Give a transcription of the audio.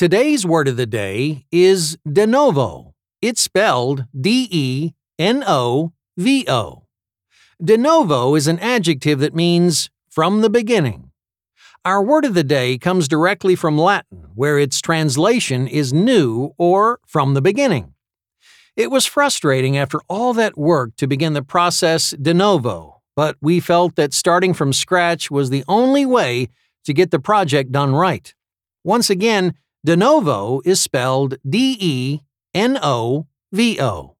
Today's word of the day is de novo. It's spelled D E N O V O. De novo is an adjective that means from the beginning. Our word of the day comes directly from Latin, where its translation is new or from the beginning. It was frustrating after all that work to begin the process de novo, but we felt that starting from scratch was the only way to get the project done right. Once again, de novo is spelled D E N O V O.